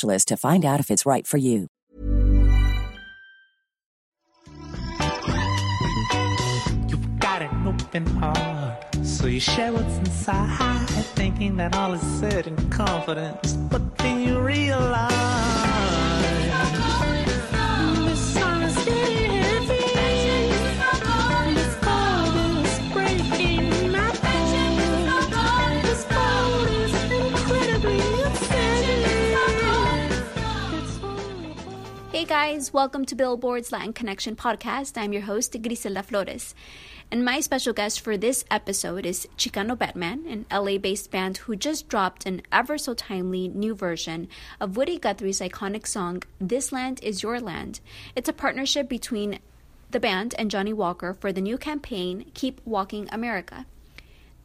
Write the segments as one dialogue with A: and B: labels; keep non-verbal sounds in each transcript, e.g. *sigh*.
A: to find out if it's right for you.
B: You've got an open heart, so you share what's inside, thinking that all is said in confidence, but then you realize.
C: Hey guys, welcome to Billboard's Latin Connection podcast. I'm your host, Griselda Flores. And my special guest for this episode is Chicano Batman, an LA based band who just dropped an ever so timely new version of Woody Guthrie's iconic song, This Land Is Your Land. It's a partnership between the band and Johnnie Walker for the new campaign, Keep Walking America.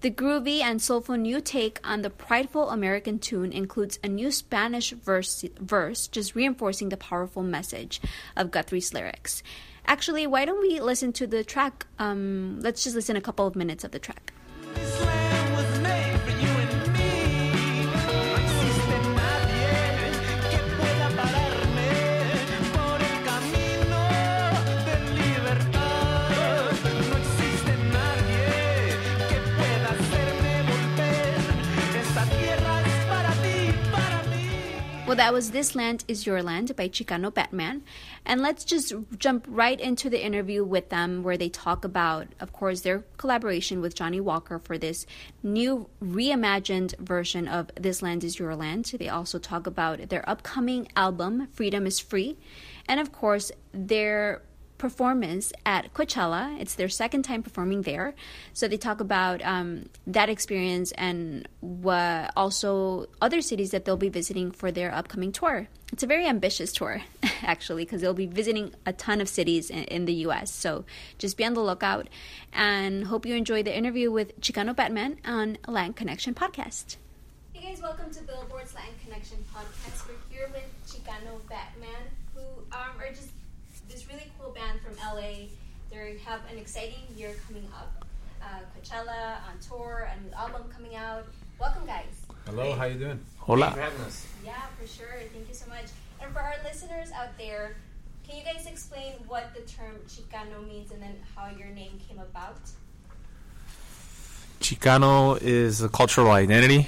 C: The groovy and soulful new take on the prideful American tune includes a new Spanish verse, verse just reinforcing the powerful message of Guthrie's lyrics. Actually, why don't we listen to the track? Um, let's just listen a couple of minutes of the track. That was This Land Is Your Land by Chicano Batman. And let's just jump right into the interview with them where they talk about, of course, their collaboration with Johnnie Walker for this new reimagined version of This Land Is Your Land. They also talk about their upcoming album, Freedom is Free. And of course, their performance at Coachella. It's their second time performing there. So they talk about um, that experience and what also other cities that they'll be visiting for their upcoming tour. It's a very ambitious tour, *laughs* actually, because they'll be visiting a ton of cities in, in the US. So just be on the lookout and hope you enjoy the interview with Chicano Batman on Latin Connection Podcast. Hey guys, welcome to Billboard's Latin Connection Podcast. We're here with Chicano Batman, who um, are just band from LA. They have an exciting year coming up. Uh, Coachella on tour, a new album coming out. Welcome, guys.
D: Hello, how you doing?
E: Thank you for
D: Hola.
E: having us.
C: Yeah, for sure. Thank you so much. And for our listeners out there, can you guys explain what the term Chicano means and then how your name came about?
E: Chicano is a cultural identity,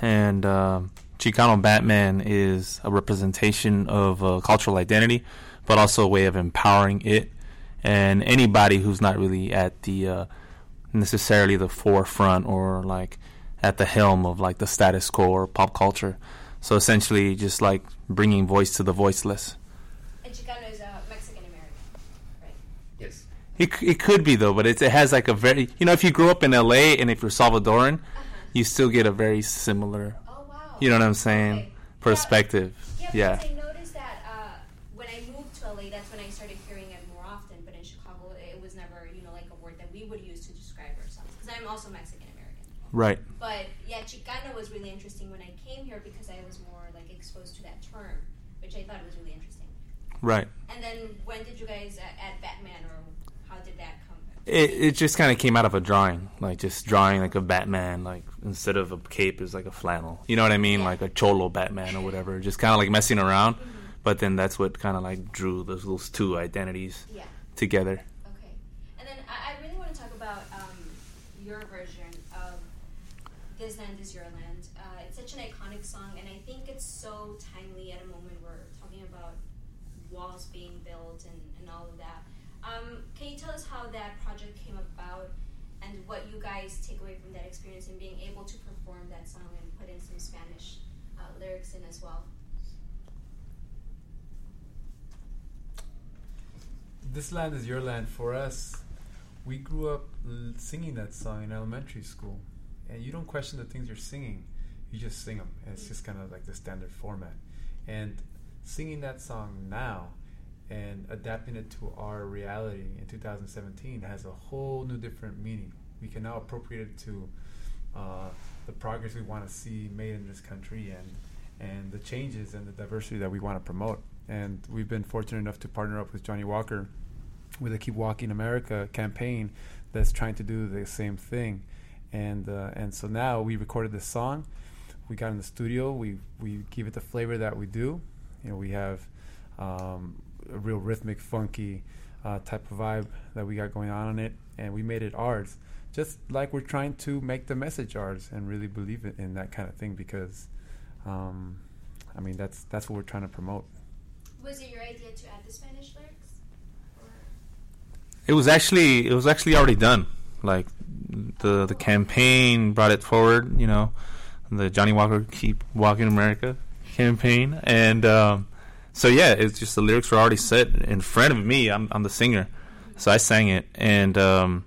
E: and um Chicano Batman is a representation of a cultural identity, but also a way of empowering it and anybody who's not really at the uh, necessarily the forefront or like at the helm of like the status quo or pop culture. So essentially, just like bringing voice to the voiceless.
C: And Chicano is uh, Mexican American, right?
E: Yes. It, it could be though, but it, it has like a very you know if you grew up in L.A. and if you're Salvadoran, you still get a very similar
C: Oh, wow.
E: you know what I'm saying
C: Okay.
E: perspective.
C: Yeah,
E: Yeah.
C: because I noticed that uh, when I moved to LA, that's when I started hearing it more often. But in Chicago, it was never, you know, like a word that we would use to describe ourselves. Because I'm also Mexican American.
E: Right.
C: But yeah, Chicano was really interesting when I came here because I was more like exposed to that term, which I thought was really interesting.
E: Right.
C: And then when did you guys uh, add Batman, or how did that come?
E: It it just kind of came out of a drawing, like just drawing like a Batman, like instead of a cape is like a flannel. You know what I mean?
C: Yeah.
E: Like a cholo Batman or whatever. Just kind of like messing around. But then that's what kind of like drew those those two identities
C: Yeah.
E: together.
C: Okay. And then I, I really want to talk about um, your version of This Land Is Your Land. Uh, it's such an iconic song, and I think it's so timely at a moment where we're talking about walls being built and, and all of that. Um, can you tell us how that project came about and what you guys take away from that experience and being able to perform that song and put in some Spanish uh, lyrics in as well?
D: This land is your land. For us, we grew up singing that song in elementary school, and you don't question the things you're singing; you just sing them. And it's just kind of like the standard format. And singing that song now and adapting it to our reality in 2017 has a whole new different meaning. We can now appropriate it to uh, the progress we want to see made in this country and and the changes and the diversity that we want to promote. And we've been fortunate enough to partner up with Johnnie Walker with the Keep Walking America campaign that's trying to do the same thing. And uh, and so now we recorded this song. We got in the studio. We we give it the flavor that we do. You know, we have um, a real rhythmic, funky uh, type of vibe that we got going on in it, and we made it ours. Just like we're trying to make the message ours and really believe it in that kind of thing because, um, I mean, that's that's what we're trying to promote.
C: Was it your idea to add the Spanish lyrics? Or?
E: It was actually it was actually already done. Like the the campaign brought it forward. You know, the Johnnie Walker Keep Walking America campaign, and um, so yeah, it's just the lyrics were already set in front of me. I'm I'm the singer, so I sang it, and um,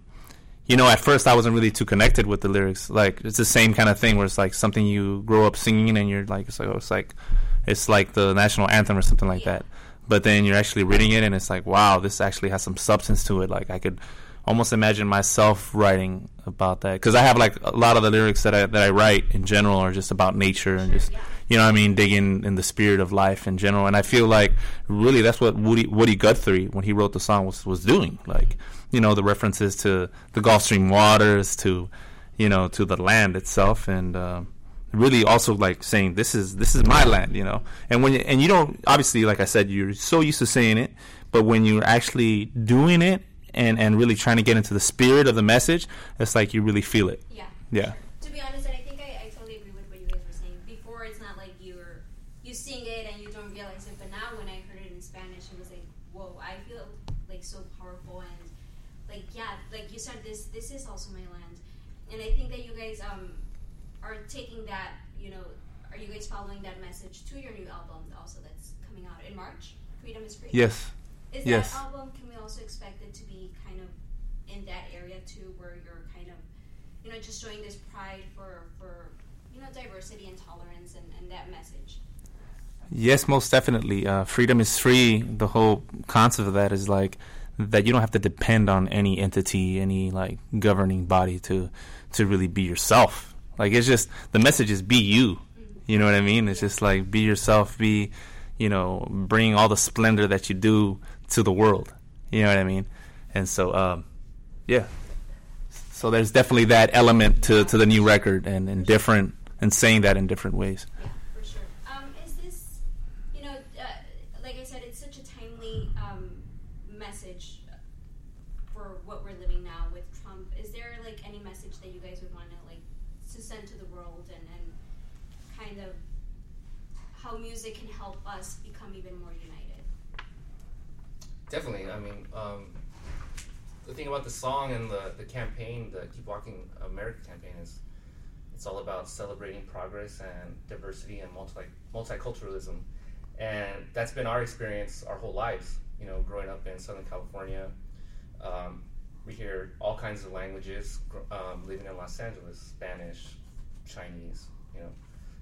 E: you know, at first I wasn't really too connected with the lyrics. Like it's the same kind of thing where it's like something you grow up singing, and you're like, it's like, oh, it's like, it's like the national anthem or something like that. But then you're actually reading it, and it's like, wow, this actually has some substance to it. Like I could almost imagine myself writing about that because I have like a lot of the lyrics that I that I write in general are just about nature and just you know what I mean digging in the spirit of life in general. And I feel like really that's what Woody Woody Guthrie when he wrote the song was was doing. Like you know the references to the Gulf Stream waters to you know to the land itself and. Um, really also like saying this is this is my land you know and when you, and you don't obviously like i said you're so used to saying it but when you're actually doing it and and really trying to get into the spirit of the message it's like you really feel it
C: Yeah.
E: yeah
C: To be honest, I think I, I totally agree with what you guys were saying. Before, it's not like you're you sing it and you don't realize it, but now when I heard it in Spanish, it was like, whoa! I feel like so powerful and like yeah, like you said, this this is also my land, and I think that you guys um are taking that. You know, are you guys following that message to your new album also that's coming out in March? Freedom is free.
E: yes
C: Is
E: Yes.
C: that album? Can we also expect it to be kind of in that area too, where you're kind of, you know, just showing this pride for for you know diversity and tolerance and, and that message?
E: Yes, most definitely. Uh, freedom is free. The whole concept of that is like that you don't have to depend on any entity, any like governing body to to really be yourself. Like it's just the message is be you. You know what I mean? It's just like be yourself. Be you know bring all the splendor that you do to the world. You know what I mean? And so um, yeah. So there's definitely that element to, to the new record and, and different and saying that in different ways.
C: Yeah, for sure. Um, is this, you know, uh, like I said, it's such a timely um, message for what we're living now with Trump. Is there like any message that you guys would want to like to send to the world and, and kind of how music can help us become even more united?
F: Definitely. I mean, um, the thing about the song and the, the campaign, the Keep Walking America campaign, is it's all about celebrating progress and diversity and multi multiculturalism, and that's been our experience our whole lives. You know, growing up in Southern California, um, we hear all kinds of languages. Um, living in Los Angeles, Spanish, Chinese, you know,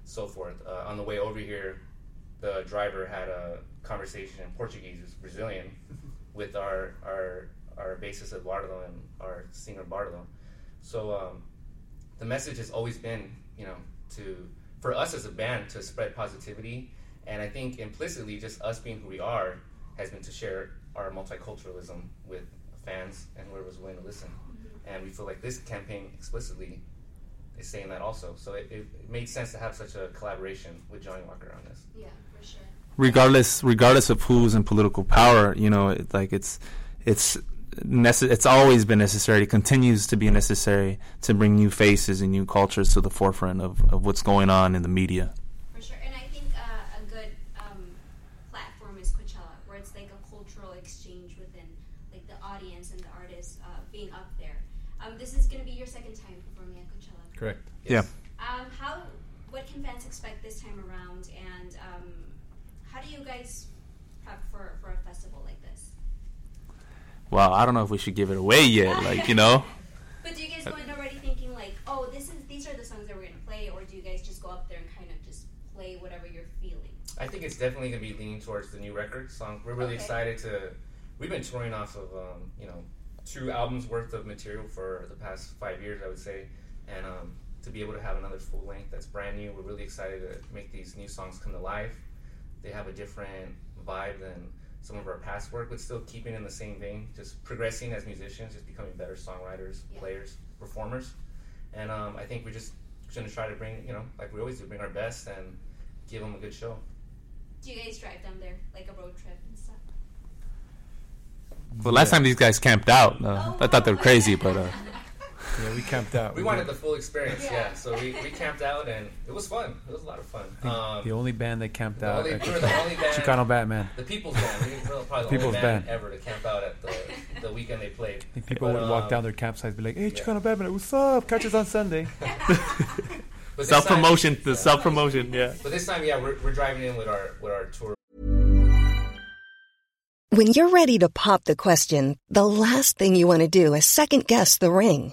F: so forth. Uh, on the way over here, the driver had a conversation in Portuguese, who's Brazilian, with our our our bassist Eduardo and our singer Bardo. So um, the message has always been, you know, to for us as a band to spread positivity, and I think implicitly just us being who we are has been to share our multiculturalism with fans and whoever's willing to listen. And we feel like this campaign explicitly is saying that also. So it, it, it made sense to have such a collaboration with Johnnie Walker on this.
C: Yeah, for sure.
E: Regardless regardless of who's in political power you know it, like it's it's nece- it's always been necessary it continues to be necessary to bring new faces and new cultures to the forefront of, of what's going on in the media
C: For sure, and I think uh, a good um, platform is Coachella, where it's like a cultural exchange within like the audience and the artists uh, being up there. Um, this is going to be your second time performing at Coachella.
D: Correct.
E: Yeah.
C: Um, how? What can fans expect this time around? And um, how do you guys prep for, for a festival like this?
E: Well, I don't know if we should give it away yet. Like you know, *laughs*
C: But do you guys go in already thinking like, oh, this is these are the songs that we're gonna play, or do you guys just go up there and kind of just play whatever you're feeling?
F: I think it's definitely going to be leaning towards the new record song. We're really
C: Okay.
F: excited to. We've been touring off of um, you know two albums worth of material for the past five years, I would say, and um, to be able to have another full length that's brand new, we're really excited to make these new songs come to life. They have a different vibe than some of our past work, but still keeping in the same vein, just progressing as musicians, just becoming better songwriters,
C: Yeah.
F: players, performers, and um, I think we're just going to try to bring you know like we always do, bring our best and give them a good show.
C: Do you guys drive down there like a road trip and stuff?
E: but last time these guys camped out, uh, I thought they were crazy, but uh, *laughs*
D: Yeah, we camped out.
F: We wanted the full experience, yeah.
C: Yeah.
F: So we, we camped out and it was fun. It was a lot of fun. Um,
D: the only band that camped
F: the
D: out.
F: only- we were the only band-
D: Chicano Batman.
F: the People's Band. We were probably the
D: People's
F: only band,
D: Band.
F: ever to camp out at the, the *laughs* weekend they played.
D: I think people
F: But,
D: would walk
F: um,
D: down their campsites, and be like, "Hey,
F: yeah.
D: Chicano Batman, what's up? Catch us on Sunday." *laughs* *laughs*
E: Self promotion,
F: time-
E: the self promotion, yeah.
F: But this time, yeah, we're, we're driving in with our with our tour
G: When you're ready to pop the question, the last thing you want to do is second guess the ring.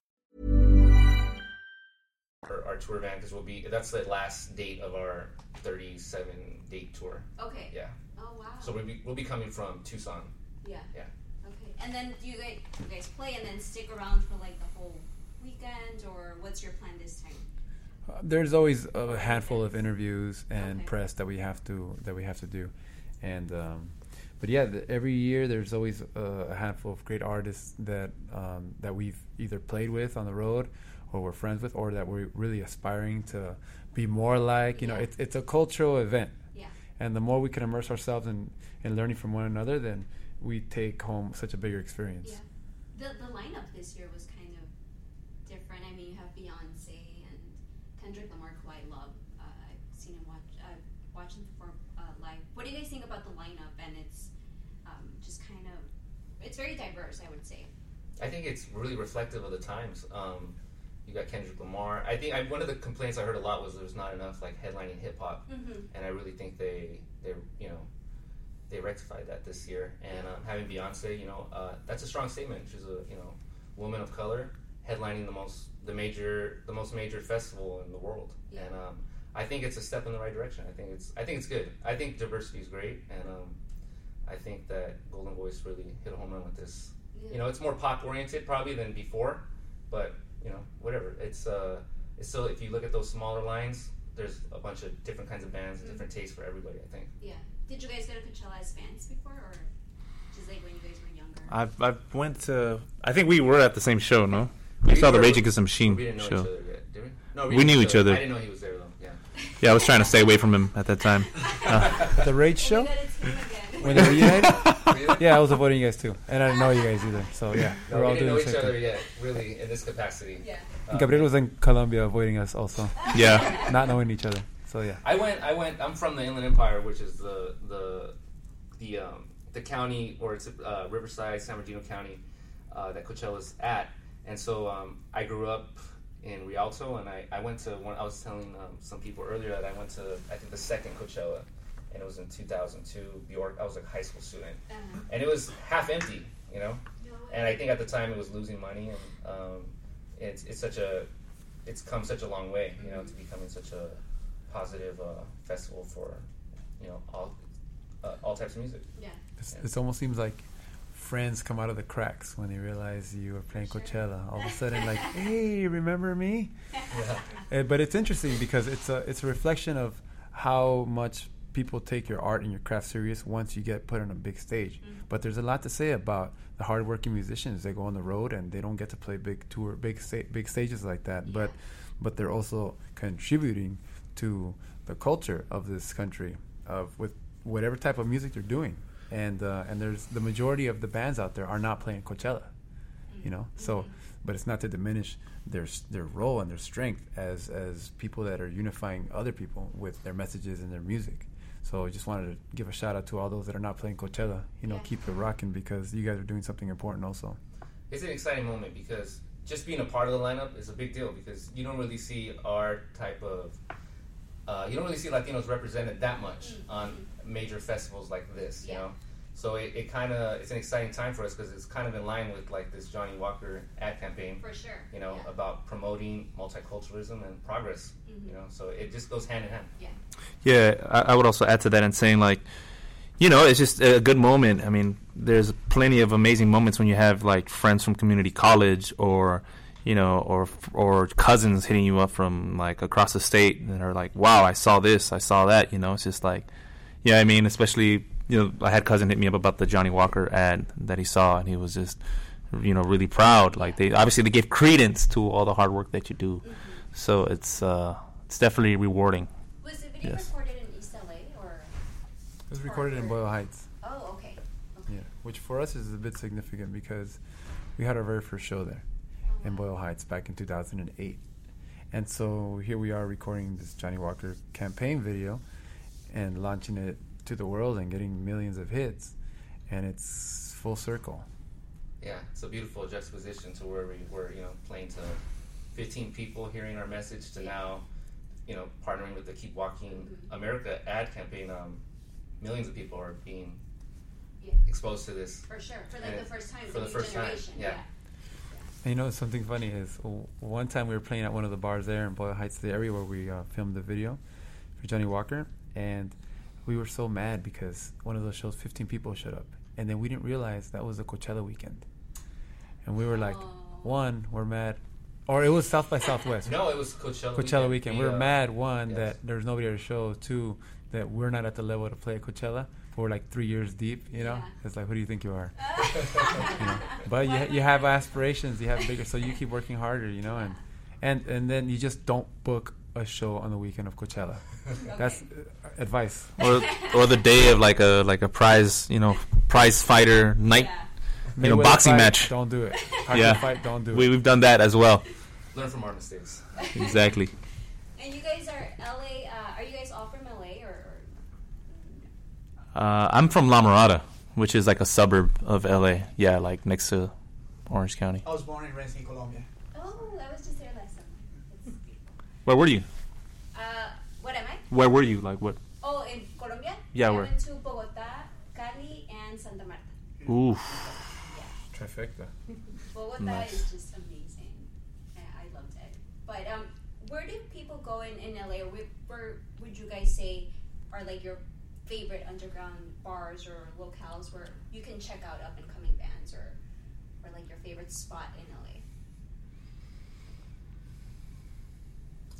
F: Our, our tour van because we'll be that's the last date of our 37 date tour.
C: Okay.
F: Yeah.
C: Oh wow.
F: So we'll be we'll be coming from Tucson.
C: yeah.
F: Yeah.
C: Okay. And then do you guys you guys play and then stick around for like the whole weekend, or what's your plan this time?
D: Uh, There's always a handful of interviews and
C: Okay.
D: press that we have to that we have to do, and um, but yeah, the, every year there's always a, a handful of great artists that um, that we've either played with on the road, or we're friends with, or that we're really aspiring to be more like. You know,
C: Yeah.
D: it's it's a cultural event,
C: Yeah.
D: and the more we can immerse ourselves in in learning from one another, then we take home such a bigger experience.
C: Yeah. The the lineup this year was kind of different. I mean, you have Beyonce and Kendrick Lamar, who I love. Uh, I've seen him watch uh, watch him perform uh, live. What do you guys think about the lineup? And it's um, just kind of it's very diverse. I would say.
F: I think it's really reflective of the times. Um, you got Kendrick Lamar. I think I, one of the complaints I heard a lot was there's not enough like headlining hip hop,
C: Mm-hmm.
F: and I really think they they you know they rectified that this year. And um, having Beyonce, you know, uh, that's a strong statement. She's a you know woman of color headlining the most the major the most major festival in the world,
C: Yeah.
F: and um, I think it's a step in the right direction. I think it's I think it's good. I think diversity is great, and um, I think that Goldenvoice really hit a home run with this you know, it's more pop oriented probably than before, but you know, whatever. It's uh, it's still if you look at those smaller lines, there's a bunch of different kinds of bands and different tastes for everybody. I think.
C: Yeah. Did you guys go to Coachella as fans before, or just like when you guys were younger?
E: I've I've went to. I think we were at the same show, no? We,
F: We
E: saw the Rage Against the Machine
F: We didn't know
E: show.
F: each other yet, did we? No,
E: We knew each other.
F: I didn't know he was there though. Yeah.
E: Yeah, I was trying to stay away from him at that time. *laughs*
D: The Rage Show.
C: My God, it's him again.
D: when they reunited. *laughs*
F: Really?
D: yeah, I was avoiding you guys too, and I didn't know you guys either. So yeah,
F: No,
D: we're
F: we
D: all
F: didn't
D: doing
F: know
D: the
F: each
D: same
F: other
D: thing.
F: yet, really, in this capacity.
C: Yeah.
F: Um,
D: Gabriel was in Colombia avoiding us also,
E: Yeah. *laughs*
D: not knowing each other. So yeah,
F: I went. I went. I'm from the Inland Empire, which is the the the um, the county, or it's uh, Riverside, San Bernardino County, uh, that Coachella's at. And so um, I grew up in Rialto, and I, I went to one. I was telling um, some people earlier that I went to I think the second Coachella, and it was in 2002. Bjork. I was a high school student, and it was half empty, you know. And I think at the time it was losing money, and um, it's it's such a it's come such a long way, you know, to becoming such a positive uh, festival for you know all uh, all types of music.
D: it's, it almost seems like friends come out of the cracks when they realize you are playing Coachella. All of a sudden, *laughs* like, hey, remember me? Uh, but it's interesting because it's a it's a reflection of how much people take your art and your craft serious once you get put on a big stage. Mm-hmm. But there's a lot to say about the hardworking musicians. They go on the road and they don't get to play big tour, big sta- big stages like that. But but they're also contributing to the culture of this country of with whatever type of music they're doing. And uh, and there's the majority of the bands out there are not playing Coachella you know mm-hmm. so mm-hmm. but it's not to diminish their their role and their strength as as people that are unifying other people with their messages and their music so I just wanted to give a shout out to all those that are not playing Coachella you know keep it rocking because you guys are doing something important also
F: It's an exciting moment because just being a part of the lineup is a big deal because you don't really see our type of uh, you don't really see Latinos represented that much on major festivals like this, you
C: Yeah.
F: know. So it, it kind of it's an exciting time for us because it's kind of in line with like this Johnnie Walker ad campaign,
C: For sure.
F: you know,
C: Yeah.
F: about promoting multiculturalism and progress, mm-hmm. you know. So it just goes hand in hand.
C: Yeah.
E: Yeah, I, I would also add to that and saying like, you know, it's just a good moment. I mean, there's plenty of amazing moments when you have like friends from community college or, you know, or or cousins hitting you up from like across the state that are like, wow, I saw this, I saw that. You know, it's just like, yeah, I mean, especially you know, I had cousin hit me up about the Johnnie Walker ad that he saw, and he was just, you know, really proud. Like they obviously they gave credence to all the hard work that you do, so it's uh, it's definitely rewarding.
C: Was the video
E: Yes.
C: recorded in East LA or?
D: it was recorded in Boyle Heights
C: Oh, okay. okay.
D: yeah which for us is a bit significant because we had our very first show there in Boyle Heights back in 2008 and so here we are recording this Johnnie Walker campaign video and launching it to the world and getting millions of hits and it's full circle
F: Yeah, it's a beautiful juxtaposition to where we were, you know, playing to 15 people hearing our message to now, you know, partnering with the Keep Walking America ad campaign. Um, millions of people are being
C: Yeah.
F: exposed to this.
C: For sure. For like
F: And
C: the first time.
F: for the
C: new
F: first time,
C: generation.
F: yeah.
D: And you know something funny is one time we were playing at one of the bars there in Boyle Heights, the area where we uh, filmed the video for Johnnie Walker, and we were so mad because one of those shows, 15 people showed up, and then we didn't realize that was the Coachella weekend, and we were like,
C: Oh.
D: one, we're mad, or it was South by Southwest,
F: No, it was Coachella.
D: Coachella weekend. We
F: We,
D: were mad one
F: yes.
D: that there's nobody at the show, two that we're not at the level to play at Coachella. But we're like three years deep, you know.
C: Yeah.
D: It's like, who do you think you are? *laughs* you know? But you, you have aspirations, you have bigger, so you keep working harder, you know, and and and then you just don't book a show on the weekend of Coachella. *laughs* That's uh, advice.
E: or or the day of like a like a prize you know prize fighter night
C: Yeah.
E: you know boxing
D: fight,
E: match
D: Don't do it. *laughs* Hardcore
E: yeah
D: fight, don't do
E: we,
D: it.
E: we've done that as well
F: Learn from our mistakes.
E: exactly
C: And you guys are LA. Uh, are you guys all from LA or? or
E: uh, I'm from La Mirada which is like a suburb of LA yeah like next to Orange County
H: I was born and raised in Colombia.
C: oh, I was just there last summer. That's beautiful.
E: Where were you
C: Uh, what am I?
E: where were you like what
C: Oh, in Colombia.
E: Yeah,
C: I
E: where?
C: went to Bogota, Cali, and Santa Marta.
E: oof
D: Trifecta. *laughs*
C: Bogota
E: Nice.
C: is just amazing. I, I loved it. But um, where do people go in, in LA? Or where, where would you guys say are like your favorite underground bars or locales where you can check out up and coming bands or, or like your favorite spot in LA?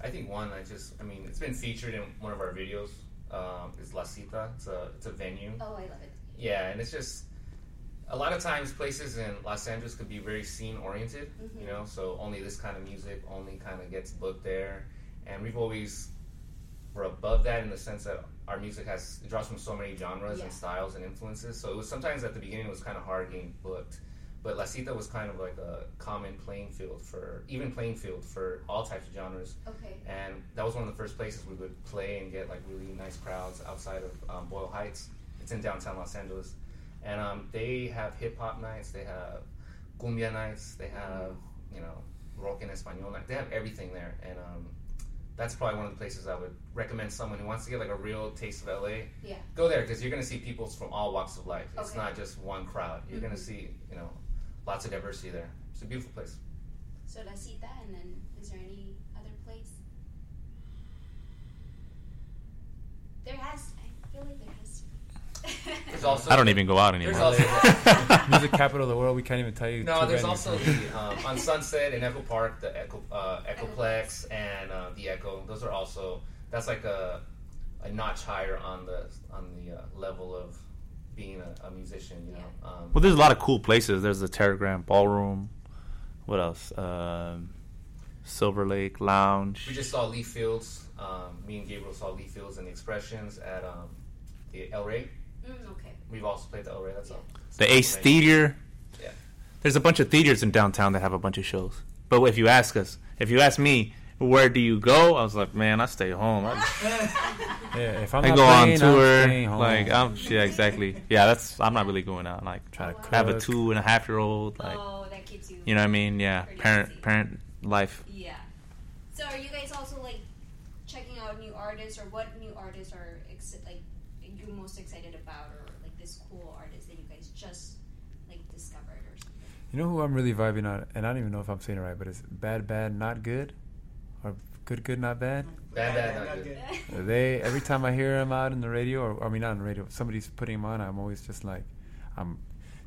F: I think one, I just, I mean, it's been featured in one of our videos. Um, is La Cita. It's a, it's a venue.
C: Oh, I love it.
F: Yeah, and it's just a lot of times places in Los Angeles could be very scene oriented, you know. So only this kind of music only kind of gets booked there, and we've always we're above that in the sense that our music has it draws from so many genres
C: Yeah.
F: and styles and influences. So it was sometimes at the beginning it was kind of hard getting booked, but La Cita was kind of like a common playing field for even playing field for all types of genres.
C: Okay.
F: And that was one of the first places we would play and get like really nice crowds outside of um, Boyle Heights. It's in downtown Los Angeles, and um, they have hip hop nights. They have cumbia nights. They have you know rock en español night. They have everything there, and um, that's probably one of the places I would recommend someone who wants to get like a real taste of LA.
C: Yeah.
F: Go there because you're going to see people from all walks of life. It's
C: Okay. Mm-hmm.
F: not just one crowd. You're going to see you know lots of diversity there. It's a beautiful place.
C: So La Cita, and then is there any other place? There has. I feel like there has.
F: There's also
E: I don't even go out anymore.
F: There's
E: anymore.
F: also *laughs*
D: Music capital of the world. We can't even tell you.
F: No,
D: two
F: there's also the um, on Sunset in Echo Park, the Echo uh, Echoplex and uh, the Echo. Those are also that's like a a notch higher on the on the uh, level of being a, a musician. You know, um,
E: Well, there's a lot of cool places. There's the Teragram Ballroom. What else? Um, Silver Lake Lounge.
F: we just saw Lee Fields. Um, me and Gabriel saw Lee Fields and the Expressions at um, the El Rey.
C: Mm, okay.
F: We've also played the El Rey. That's all.
E: the Ace Theater.
F: Yeah.
E: There's a bunch of theaters in downtown that have a bunch of shows. But if you ask us, if you ask me, where do you go? I was like, man, I stay home. I, *laughs*
D: Yeah, if I'm
E: I
D: not
E: go on
D: playing, I'm
E: tour. Like, I'm yeah, exactly. Yeah, that's. I'm not really going out. Like,
D: Try to
E: I have a two and a half year old. Like,
C: oh, that keeps you.
E: you know what I mean? Yeah, parent
C: busy.
E: parent life.
C: Yeah. So are you guys also like checking out new artists, or what new artists are ex- like you're most excited about, or like this cool artist that you guys just like discovered or something?
D: You know who I'm really vibing on, and I don't even know if I'm saying it right, but it's bad, bad, not good, or good, good, not bad.
F: Bad, bad, not good.
D: They every time I hear them out in the radio, or I mean not on the radio, somebody's putting them on. I'm always just like, I'm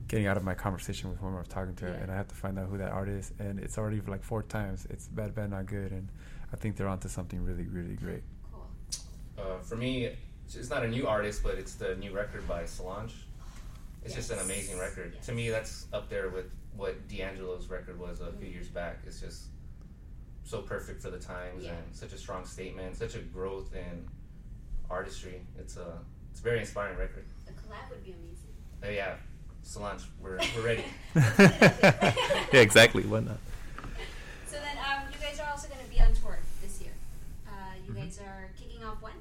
D: getting out of my conversation with whoever I'm talking to,
C: Yeah.
D: and I have to find out who that artist. is. And it's already like four times. It's bad, bad, not good, and I think they're onto something really, really great.
C: Cool.
F: Uh, for me, it's it's not a new artist, but it's the new record by Solange. It's just an amazing record.
C: Yes.
F: To me, that's up there with what D'Angelo's record was a few years back. It's just so perfect for the times
C: Yeah.
F: and such a strong statement, such a growth in artistry. It's a it's a very inspiring record.
C: The collab would be amazing.
F: Uh, yeah, Solange, we're we're ready. *laughs* *laughs*
E: yeah, exactly. *laughs* Why not?
C: So then, um, you guys are also going to be on tour this year. Uh, you guys are kicking off when?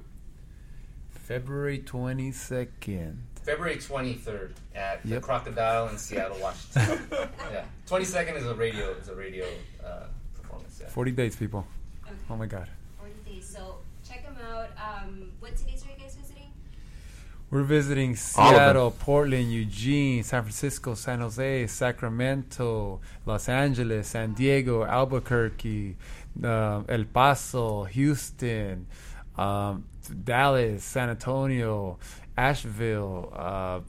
D: February 22nd.
F: February 23rd at the Crocodile in Seattle, Washington. yeah, 22nd is a radio is a radio uh, performance.
D: 40 days, people.
C: Okay.
D: Oh my God.
C: 40 days. So check them out. Um, what cities are you guys visiting?
D: We're visiting
E: All of them.
D: Seattle, Portland, Eugene, San Francisco, San Jose, Sacramento, Los Angeles, San Diego, Albuquerque, uh, El Paso, Houston, um, Dallas, San Antonio, Asheville, uh,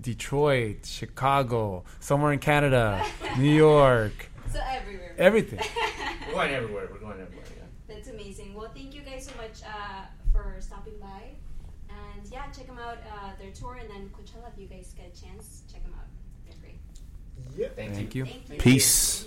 D: Detroit, Chicago, somewhere in Canada, *laughs* New York,
C: So everywhere.
D: everything. *laughs*
F: We're going everywhere. We're going everywhere. Yeah.
C: That's amazing. Well, thank you guys so much uh, for stopping by. And yeah, check them out, uh, their tour, and then Coachella, if you guys get a chance, check them out. They're great.
F: Thank,
D: Thank
F: you.
D: you.
C: Thank you.
E: Peace.